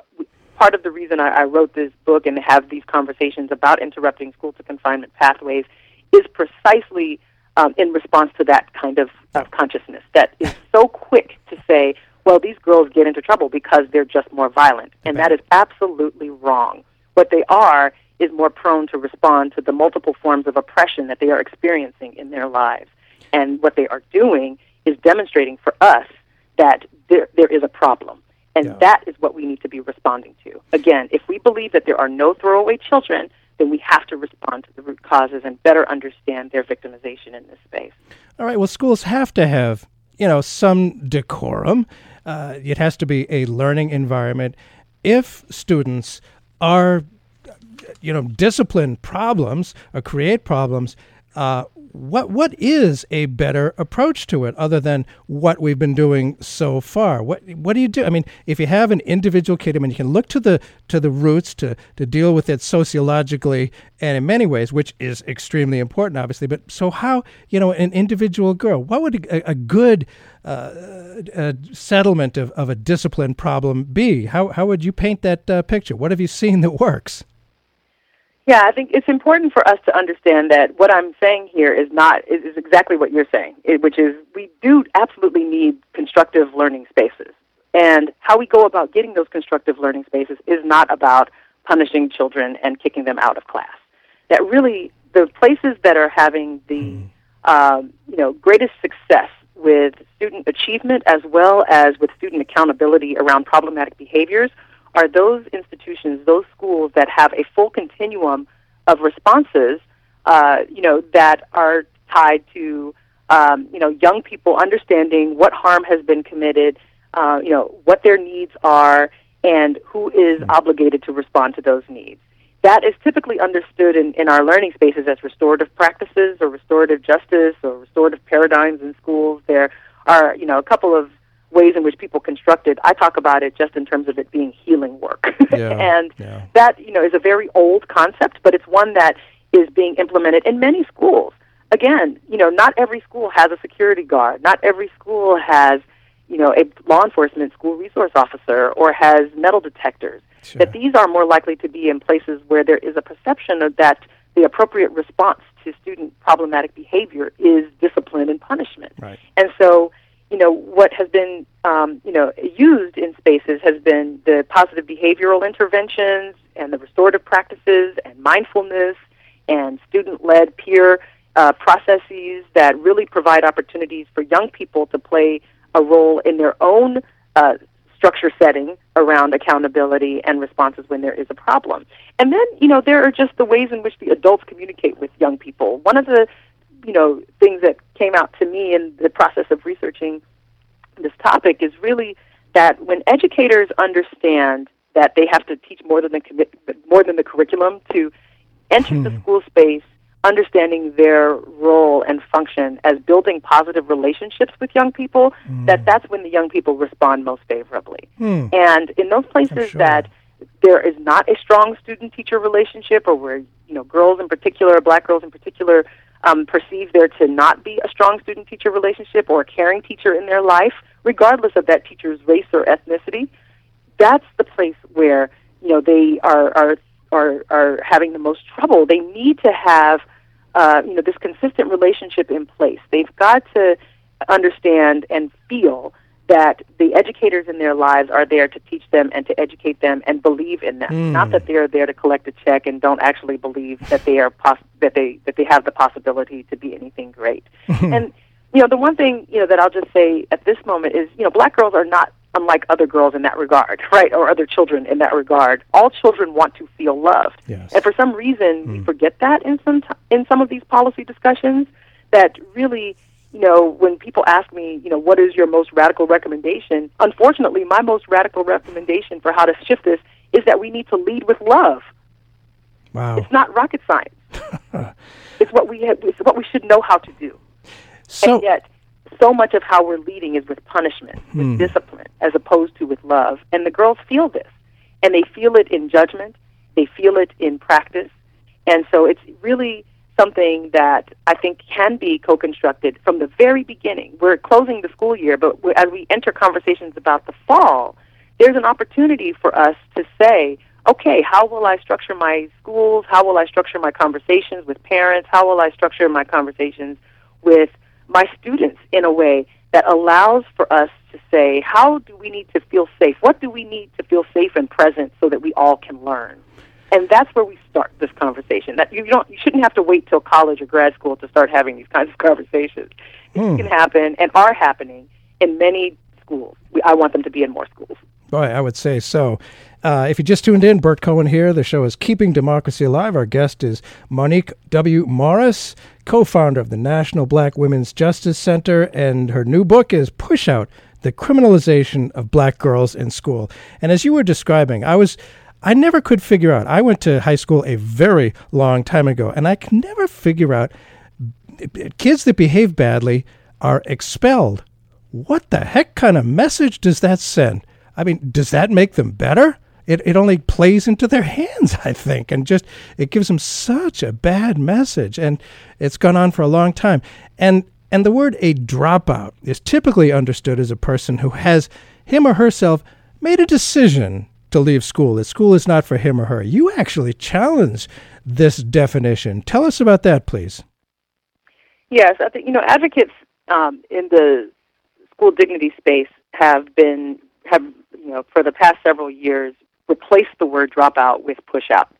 Part of the reason I, I wrote this book and have these conversations about interrupting school to confinement pathways is precisely um, in response to that kind of, of consciousness that is (laughs) so quick to say, well, these girls get into trouble because they're just more violent. And that is absolutely wrong. What they are is more prone to respond to the multiple forms of oppression that they are experiencing in their lives. And what they are doing is demonstrating for us that there, there is a problem. And Yeah. that is what we need to be responding to. Again, if we believe that there are no throwaway children, then we have to respond to the root causes and better understand their victimization in this space. All right. Well, schools have to have, you know, some decorum. Uh, it has to be a learning environment. If students are, you know, discipline problems or create problems, uh, what what is a better approach to it other than what we've been doing so far? What what do you do? I mean, if you have an individual kid, I mean, you can look to the to the roots to to deal with it sociologically and in many ways, which is extremely important, obviously. But so how you know an individual girl? What would a, a good uh, uh, settlement of, of a discipline problem be? How how would you paint that uh, picture? What have you seen that works? Yeah, I think it's important for us to understand that what I'm saying here is not is, is exactly what you're saying, it, which is we do absolutely need constructive learning spaces. And how we go about getting those constructive learning spaces is not about punishing children and kicking them out of class. That really the places that are having the um, you know greatest success with student achievement as well as with student accountability around problematic behaviors are those institutions, those schools that have a full continuum of responses, uh, you know, that are tied to, um, you know, young people understanding what harm has been committed, uh, you know, what their needs are, and who is obligated to respond to those needs. That is typically understood in, in our learning spaces as restorative practices or restorative justice or restorative paradigms in schools. There are, you know, a couple of ways in which people construct it. I talk about it just in terms of it being healing work. (laughs) Yeah, and yeah. that, you know, is a very old concept, but it's one that is being implemented in many schools. Again, you know, not every school has a security guard. Not every school has, you know, a law enforcement school resource officer or has metal detectors. Sure. That these are more likely to be in places where there is a perception of that the appropriate response to student problematic behavior is discipline and punishment. Right. And so, you know, what has been, um, you know, used in spaces has been the positive behavioral interventions and the restorative practices and mindfulness and student-led peer uh, processes that really provide opportunities for young people to play a role in their own uh, structure setting around accountability and responses when there is a problem. And then, you know, there are just the ways in which the adults communicate with young people. One of the you know things that came out to me in the process of researching this topic is really that when educators understand that they have to teach more than the more than the curriculum to enter hmm. the school space understanding their role and function as building positive relationships with young people mm. that that's when the young people respond most favorably mm. and in those places sure. that there is not a strong student teacher relationship or where you know girls in particular black girls in particular um, perceive there to not be a strong student teacher relationship or a caring teacher in their life regardless of that teacher's race or ethnicity that's the place where you know they are are are are having the most trouble. They need to have uh, you know this consistent relationship in place. They've got to understand and feel that the educators in their lives are there to teach them and to educate them and believe in them. Mm. Not that they are there to collect a check and don't actually believe that they are that they that they have the possibility to be anything great. and you know the one thing you know that I'll just say at this moment is you know black girls are not unlike other girls in that regard, (laughs) right? Or other children in that regard. All children want to feel loved. Yes. And for some reason, mm. we forget that in some t- in some of these policy discussions that really you know, when people ask me, you know, what is your most radical recommendation? Unfortunately, my most radical recommendation for how to shift this is that we need to lead with love. Wow. It's not rocket science. (laughs) it's what we have, it's what we should know how to do. So, and yet, so much of how we're leading is with punishment, with hmm. discipline, as opposed to with love. And the girls feel this. And they feel it in judgment, they feel it in practice. And so it's really something that I think can be co constructed from the very beginning. We're closing the school year, but as we enter conversations about the fall, there's an opportunity for us to say, okay, how will I structure my schools? How will I structure my conversations with parents? How will I structure my conversations with my students in a way that allows for us to say, how do we need to feel safe? What do we need to feel safe and present so that we all can learn? And that's where we start this conversation. That you don't, you shouldn't have to wait till college or grad school to start having these kinds of conversations. It can happen and are happening in many schools. We, I want them to be in more schools. Boy, I would say so. Uh, if you just tuned in, Burt Cohen here. The show is Keeping Democracy Alive. Our guest is Monique W. Morris, co founder of the National Black Women's Justice Center, and her new book is Push Out The Criminalization of Black Girls in School. And as you were describing, I was. I never could figure out. I went to high school a very long time ago, and I can never figure out kids that behave badly are expelled. What the heck kind of message does that send? I mean, does that make them better? it, it only plays into their hands, (laughs) I think, and just it gives them such a bad message. And it's gone on for a long time. And and the word a dropout is typically understood as a person who has him or herself made a decision to leave school, that school is not for him or her. You actually challenge this definition. Tell us about that, please. Yes, I think you know advocates um, in the school dignity space have been have you know for the past several years replaced the word dropout with push out.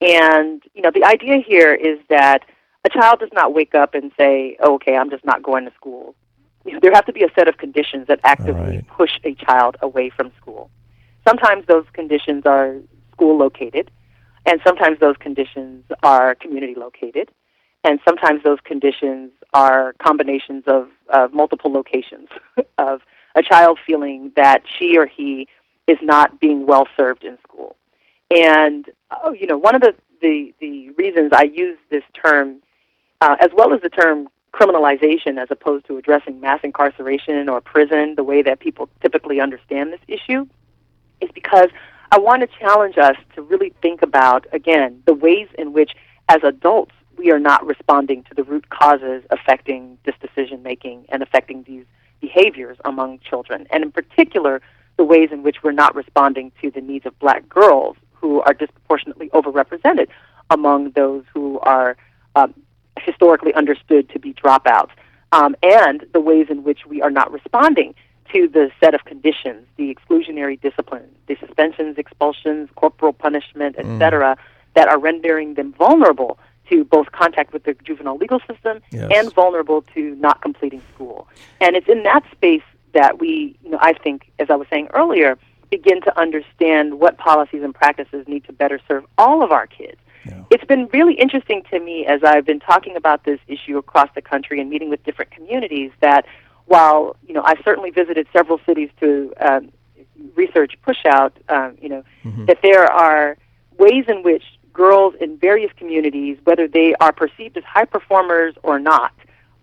And, you know, the idea here is that a child does not wake up and say, oh, okay, I'm just not going to school. You know, there have to be a set of conditions that actively right. push a child away from school. Sometimes those conditions are school located, and sometimes those conditions are community located, and sometimes those conditions are combinations of, of multiple locations (laughs) of a child feeling that she or he is not being well served in school. And oh, you know, one of the the, the reasons I use this term, uh, as well as the term criminalization, as opposed to addressing mass incarceration or prison, the way that people typically understand this issue, is because I want to challenge us to really think about again the ways in which, as adults, we are not responding to the root causes affecting this decision making and affecting these behaviors among children, and in particular the ways in which we're not responding to the needs of black girls who are disproportionately overrepresented among those who are um, historically understood to be dropouts, um, and the ways in which we are not responding to the set of conditions, the exclusionary discipline, the suspensions, expulsions, corporal punishment, etc., mm. that are rendering them vulnerable to both contact with the juvenile legal system yes. and vulnerable to not completing school. And it's in that space that we, you know, I think, as I was saying earlier, begin to understand what policies and practices need to better serve all of our kids. it's been really interesting to me as I've been talking about this issue across the country and meeting with different communities that while you know I certainly visited several cities to um, research push out, um, you know, Mhm. that there are ways in which girls in various communities, whether they are perceived as high performers or not,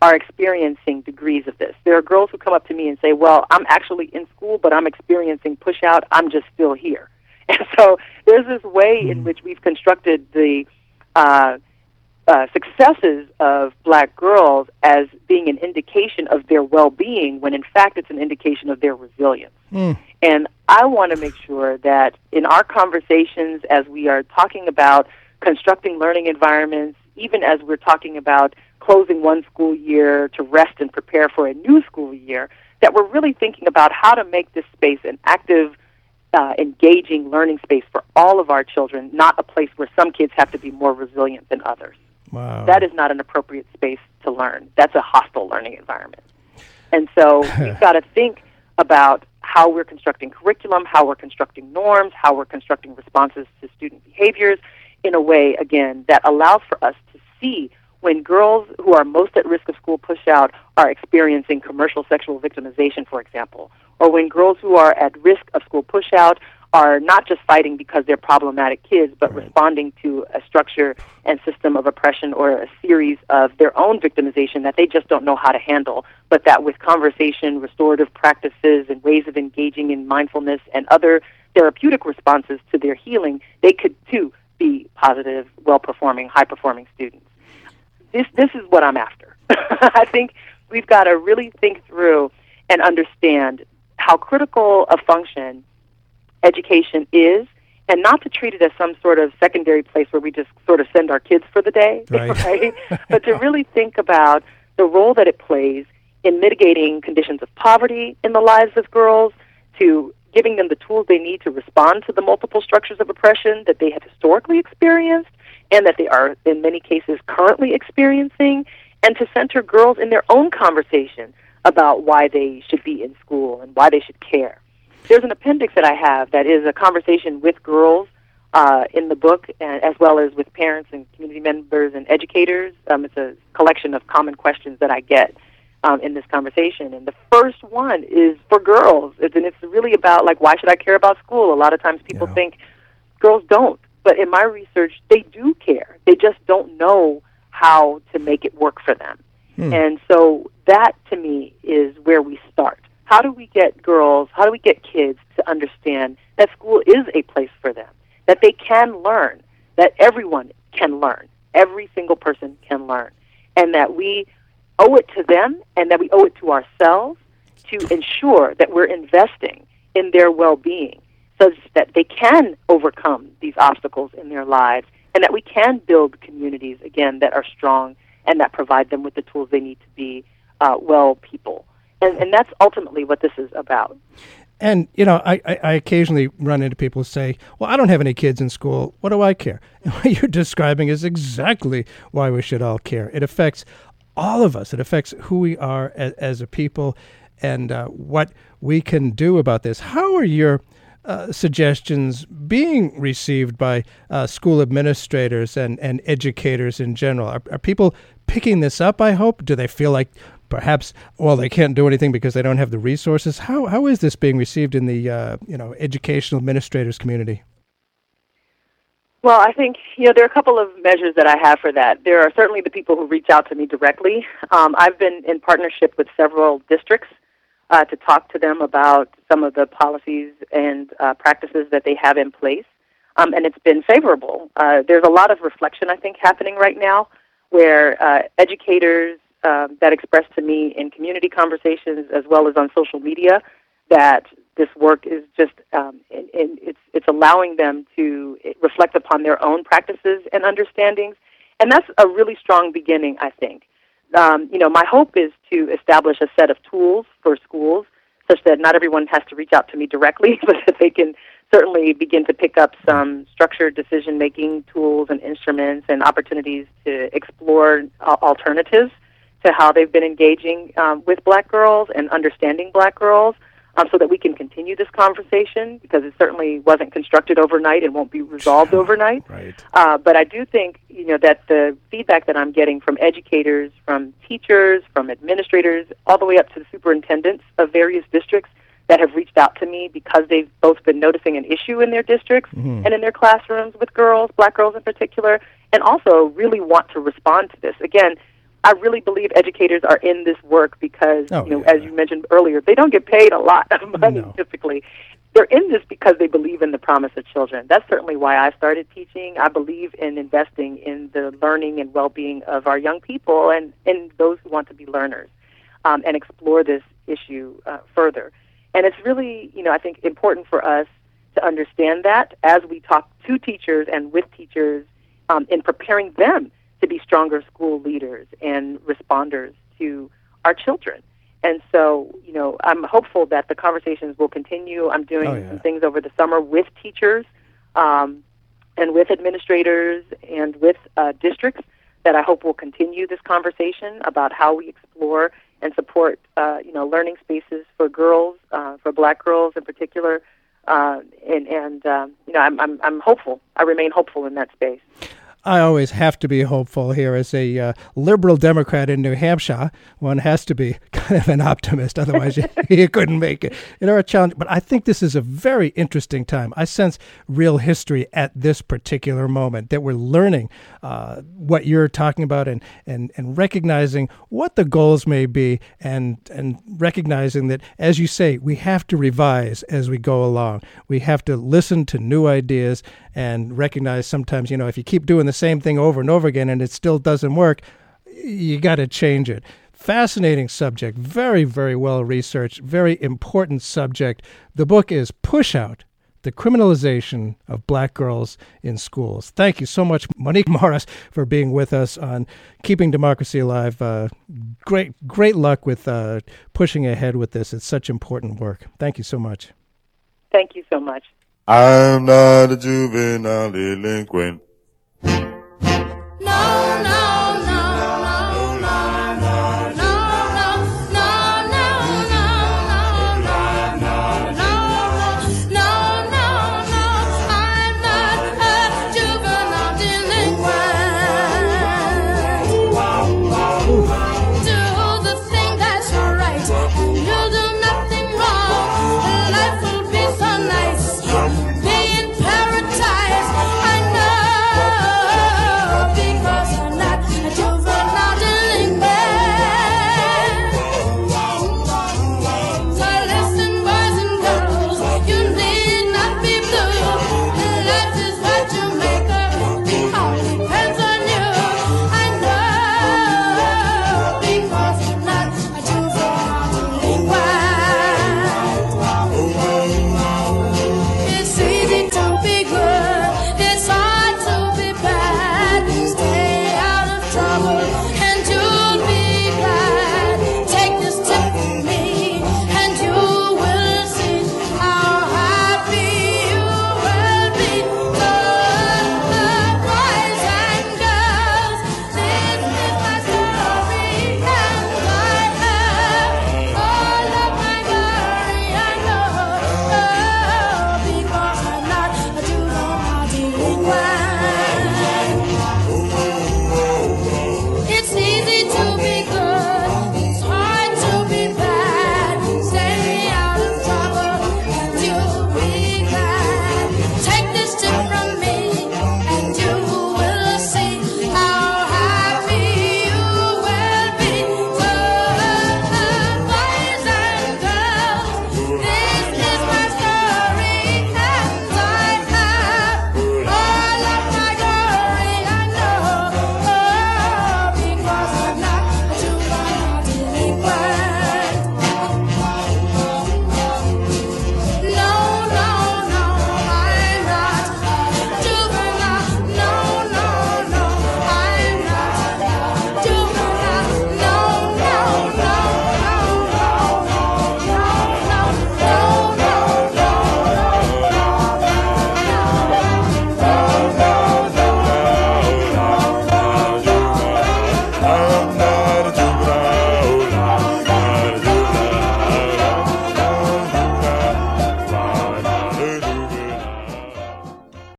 are experiencing degrees of this. There are girls who come up to me and say, "Well, I'm actually in school, but I'm experiencing push out. I'm just still here." (laughs) And so there's this way in which we've constructed the uh, uh, successes of black girls as being an indication of their well-being, when in fact it's an indication of their resilience. And I want to make sure that in our conversations, as we are talking about constructing learning environments, even as we're talking about closing one school year to rest and prepare for a new school year, that we're really thinking about how to make this space an active, uh, engaging learning space for all of our children, not a place where some kids have to be more resilient than others. Wow. That is not an appropriate space to learn. That's a hostile learning environment. And so we've got to think about how we're constructing curriculum, how we're constructing norms, how we're constructing responses to student behaviors in a way, again, that allows for us to see when girls who are most at risk of school pushout are experiencing commercial sexual victimization, for example, or when girls who are at risk of school pushout are not just fighting because they're problematic kids, but responding to a structure and system of oppression or a series of their own victimization that they just don't know how to handle, but that with conversation, restorative practices, and ways of engaging in mindfulness and other therapeutic responses to their healing, they could too be positive, well performing, high performing students. This, this is what I'm after. (laughs) I think we've got to really think through and understand how critical a function education is and not to treat it as some sort of secondary place where we just sort of send our kids for the day, Right. (laughs) (laughs) but to really think about the role that it plays in mitigating conditions of poverty in the lives of girls, to giving them the tools they need to respond to the multiple structures of oppression that they have historically experienced and that they are, in many cases, currently experiencing, and to center girls in their own conversation about why they should be in school and why they should care. There's an appendix that I have that is a conversation with girls uh, in the book, and, as well as with parents and community members and educators. Um, it's a collection of common questions that I get um, in this conversation. And the first one is for girls, it's, and it's really about like why should I care about school? A lot of times people think girls don't, but in my research, they do care. They just don't know how to make it work for them. Hmm. And so that to me is where we start. How do we get girls, how do we get kids to understand that school is a place for them, that they can learn, that everyone can learn, every single person can learn, and that we owe it to them and that we owe it to ourselves to ensure that we're investing in their well being so that they can overcome these obstacles in their lives and that we can build communities, again, that are strong and that provide them with the tools they need to be uh, well people. And, and that's ultimately what this is about. And you know, I, I, I occasionally run into people who say, "Well, I don't have any kids in school. What do I care?" And (laughs) what you're describing is exactly why we should all care. It affects all of us. It affects who we are as, as a people, and uh, what we can do about this. How are your uh, suggestions being received by uh, school administrators and, and educators in general? Are, are people picking this up? I hope. Do they feel like perhaps well they can't do anything because they don't have the resources? How how is this being received in the uh, you know educational administrators community? Well, I think you know there are a couple of measures that I have for that. There are certainly the people who reach out to me directly. Um, I've been in partnership with several districts uh, to talk to them about some of the policies and uh, practices that they have in place, um, and it's been favorable. Uh, there's a lot of reflection, I think, happening right now, where uh, educators um, that expressed to me in community conversations as well as on social media that this work is just um, it's it's allowing them to reflect upon their own practices and understandings, and that's a really strong beginning, I think. Um, you know, my hope is to establish a set of tools for schools, such that not everyone has to reach out to me directly, (laughs) but that they can certainly begin to pick up some structured decision making tools and instruments and opportunities to explore alternatives to how they've been engaging um, with black girls and understanding black girls. um, so that we can continue this conversation because it certainly wasn't constructed overnight and won't be resolved overnight. Right. Uh, but I do think you know that the feedback that I'm getting from educators, from teachers, from administrators, all the way up to the superintendents of various districts that have reached out to me because they've both been noticing an issue in their districts Mhm. and in their classrooms with girls, black girls in particular, and also really want to respond to this. Again, I really believe educators are in this work because, Oh, you know, as you mentioned earlier, they don't get paid a lot of money typically. They're in this because they believe in the promise of children. That's certainly why I started teaching. I believe in investing in the learning and well-being of our young people and, and those who want to be learners um, and explore this issue uh, further. And it's really, you know, I think important for us to understand that as we talk to teachers and with teachers um, in preparing them to be stronger school leaders and responders to our children. And so, you know, I'm hopeful that the conversations will continue. I'm doing Oh, yeah. some things over the summer with teachers um, and with administrators and with uh, districts that I hope will continue this conversation about how we explore and support, uh, you know, learning spaces for girls, uh, for black girls in particular. Uh, and and um, you know, I'm, I'm I'm hopeful. I remain hopeful in that space. I always have to be hopeful here as a uh, liberal Democrat in New Hampshire. One has to be (laughs) kind of an optimist, otherwise you, (laughs) you couldn't make it. You know, a challenge. But I think this is a very interesting time. I sense real history at this particular moment that we're learning uh, what you're talking about and, and, and recognizing what the goals may be and and recognizing that, as you say, we have to revise as we go along. We have to listen to new ideas and recognize sometimes, you know, if you keep doing the same thing over and over again and it still doesn't work, you got to change it. Fascinating subject, very, very well researched, very important subject. The book is Push Out The Criminalization of Black Girls in Schools. Thank you so much, Monique Morris, for being with us on Keeping Democracy Alive. Uh, great, great luck with uh, pushing ahead with this. It's such important work. Thank you so much. Thank you so much. I'm not a juvenile delinquent. Thank you.